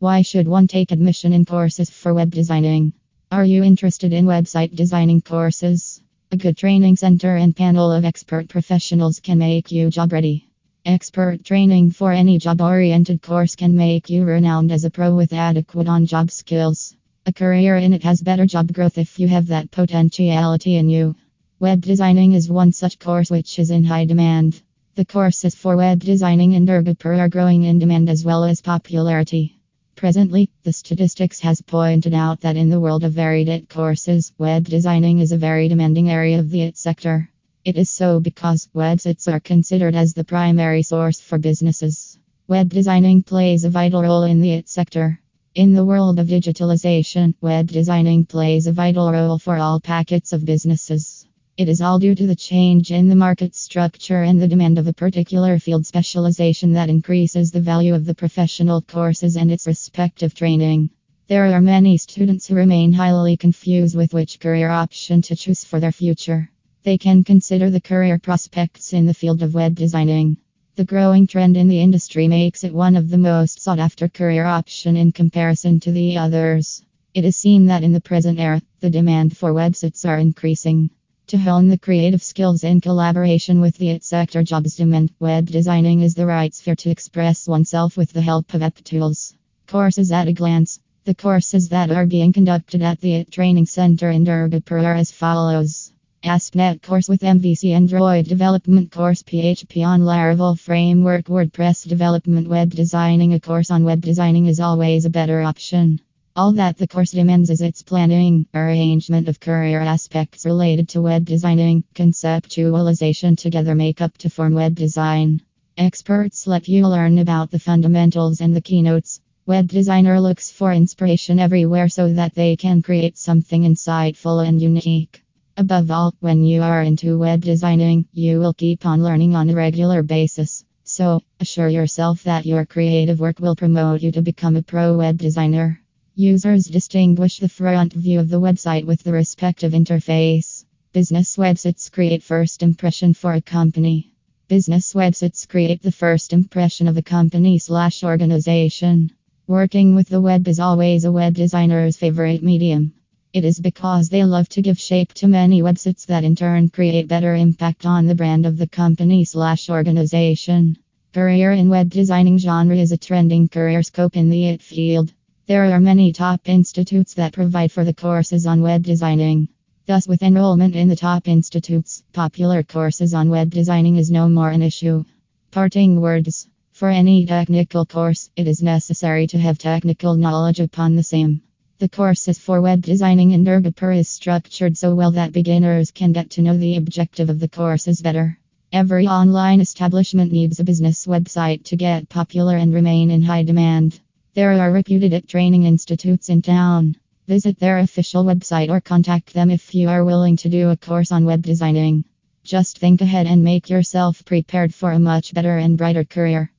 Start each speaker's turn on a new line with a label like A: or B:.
A: Why should one take admission in courses for web designing? Are you interested in website designing courses? A good training center and panel of expert professionals can make you job ready. Expert training for any job oriented course can make you renowned as a pro with adequate on job skills. A career in it has better job growth if you have that potentiality in you. Web designing is one such course which is in high demand. The courses for web designing in Durgapur are growing in demand as well as popularity. Presently, the statistics has pointed out that in the world of varied IT courses, web designing is a very demanding area of the IT sector. It is so because websites are considered as the primary source for businesses. Web designing plays a vital role in the IT sector. In the world of digitalization, web designing plays a vital role for all packets of businesses. It is all due to the change in the market structure and the demand of a particular field specialization that increases the value of the professional courses and its respective training. There are many students who remain highly confused with which career option to choose for their future. They can consider the career prospects in the field of web designing. The growing trend in the industry makes it one of the most sought after career option in comparison to the others. It is seen that in the present era, the demand for websites are increasing. To hone the creative skills in collaboration with the IT sector jobs demand, web designing is the right sphere to express oneself with the help of app tools. Courses at a glance. The courses that are being conducted at the IT Training Center in Durgapur are as follows. ASP.NET course with MVC Android development course PHP on Laravel framework WordPress development web designing a course on web designing is always a better option. All that the course demands is its planning, arrangement of career aspects related to web designing, conceptualization together make up to form web design. Experts let you learn about the fundamentals and the keynotes. Web designer looks for inspiration everywhere so that they can create something insightful and unique. Above all, when you are into web designing, you will keep on learning on a regular basis. So, assure yourself that your creative work will promote you to become a pro web designer. Users distinguish the front view of the website with the respective interface. Business websites create first impression for a company. Business websites create the first impression of a company slash organization. Working with the web is always a web designer's favorite medium. It is because they love to give shape to many websites that in turn create better impact on the brand of the company slash organization. Career in web designing genre is a trending career scope in the IT field. There are many top institutes that provide for the courses on web designing. Thus, with enrollment in the top institutes, popular courses on web designing is no more an issue. Parting words For any technical course, it is necessary to have technical knowledge upon the same. The courses for web designing in Durgapur is structured so well that beginners can get to know the objective of the courses better. Every online establishment needs a business website to get popular and remain in high demand. There are reputed training institutes in town. Visit their official website or contact them if you are willing to do a course on web designing. Just think ahead and make yourself prepared for a much better and brighter career.